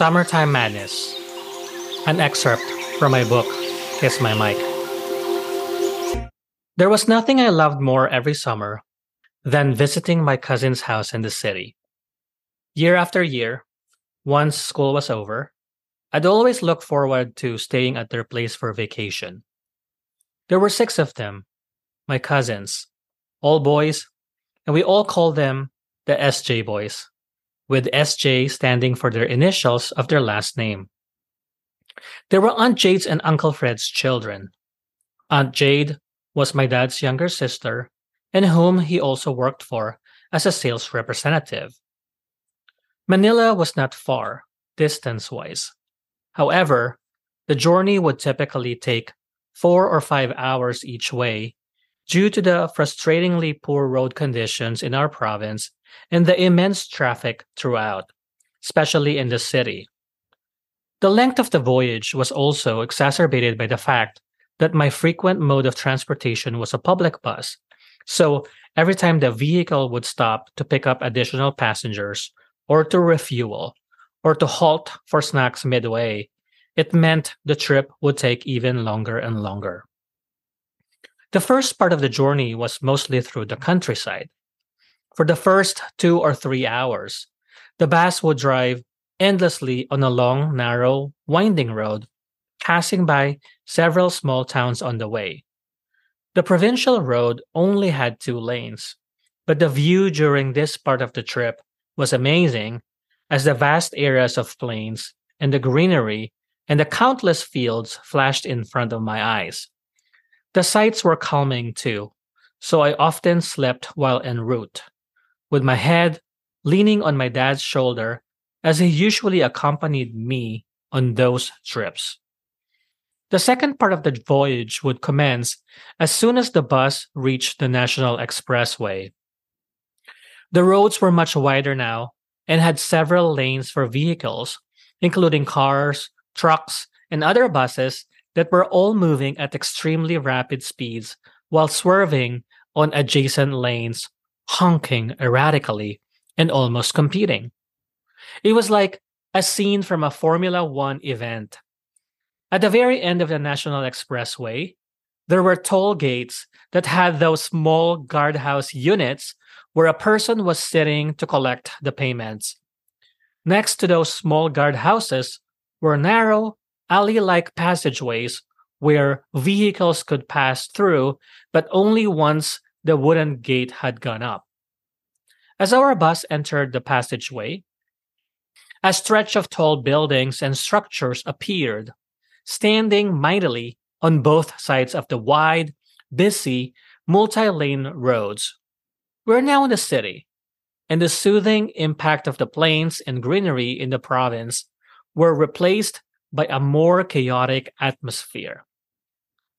Summertime Madness. An excerpt from my book, Kiss My Mike. There was nothing I loved more every summer than visiting my cousin's house in the city. Year after year, once school was over, I'd always look forward to staying at their place for vacation. There were six of them, my cousins, all boys, and we all called them the SJ boys, with SJ standing for their initials of their last name. They were Aunt Jade's and Uncle Fred's children. Aunt Jade was my dad's younger sister, and whom he also worked for as a sales representative. Manila was not far, distance wise. However, the journey would typically take four or five hours each way due to the frustratingly poor road conditions in our province and the immense traffic throughout, especially in the city. The length of the voyage was also exacerbated by the fact that my frequent mode of transportation was a public bus. So every time the vehicle would stop to pick up additional passengers, or to refuel, or to halt for snacks midway, it meant the trip would take even longer and longer. The first part of the journey was mostly through the countryside. For the first two or three hours, the bus would drive endlessly on a long, narrow, winding road, passing by several small towns on the way. The provincial road only had two lanes, but the view during this part of the trip was amazing as the vast areas of plains and the greenery and the countless fields flashed in front of my eyes. The sights were calming too, so I often slept while en route, with my head leaning on my dad's shoulder as he usually accompanied me on those trips. The second part of the voyage would commence as soon as the bus reached the National Expressway. The roads were much wider now and had several lanes for vehicles, including cars, trucks, and other buses that were all moving at extremely rapid speeds while swerving on adjacent lanes, honking erratically, and almost competing. It was like a scene from a Formula One event. At the very end of the National Expressway, there were toll gates that had those small guardhouse units where a person was sitting to collect the payments. Next to those small guardhouses were narrow, alley like passageways where vehicles could pass through, but only once the wooden gate had gone up. As our bus entered the passageway, a stretch of tall buildings and structures appeared, standing mightily on both sides of the wide, busy, multi lane roads. We're now in the city, and the soothing impact of the plains and greenery in the province were replaced by a more chaotic atmosphere.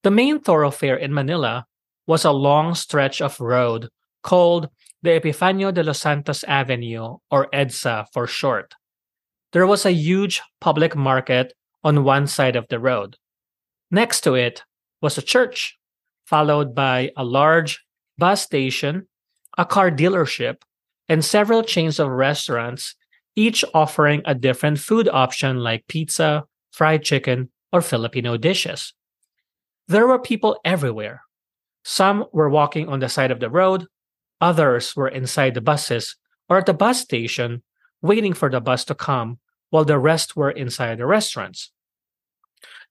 The main thoroughfare in Manila was a long stretch of road called the Epifanio de los Santos Avenue, or EDSA for short. There was a huge public market on one side of the road. Next to it was a church, followed by a large bus station, a car dealership, and several chains of restaurants, each offering a different food option like pizza, fried chicken, or Filipino dishes. There were people everywhere. Some were walking on the side of the road, others were inside the buses or at the bus station waiting for the bus to come, while the rest were inside the restaurants.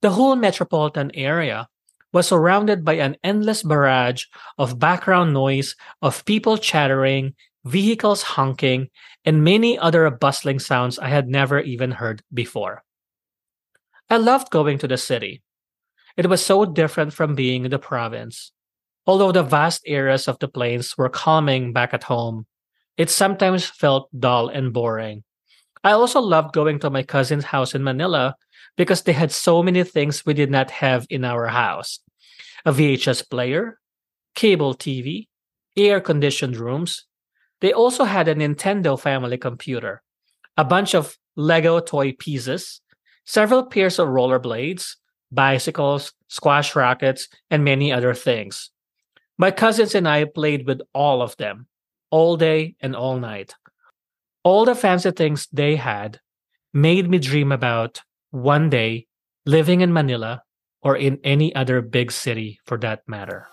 The whole metropolitan area was surrounded by an endless barrage of background noise of people chattering, vehicles honking, and many other bustling sounds I had never even heard before. I loved going to the city. It was so different from being in the province. Although the vast areas of the plains were calming back at home, it sometimes felt dull and boring. I also loved going to my cousin's house in Manila because they had so many things we did not have in our house a VHS player, cable TV, air conditioned rooms. They also had a Nintendo family computer, a bunch of Lego toy pieces, several pairs of rollerblades, bicycles, squash rackets, and many other things. My cousins and I played with all of them, all day and all night. All the fancy things they had, made me dream about one day living in Manila or in any other big city for that matter.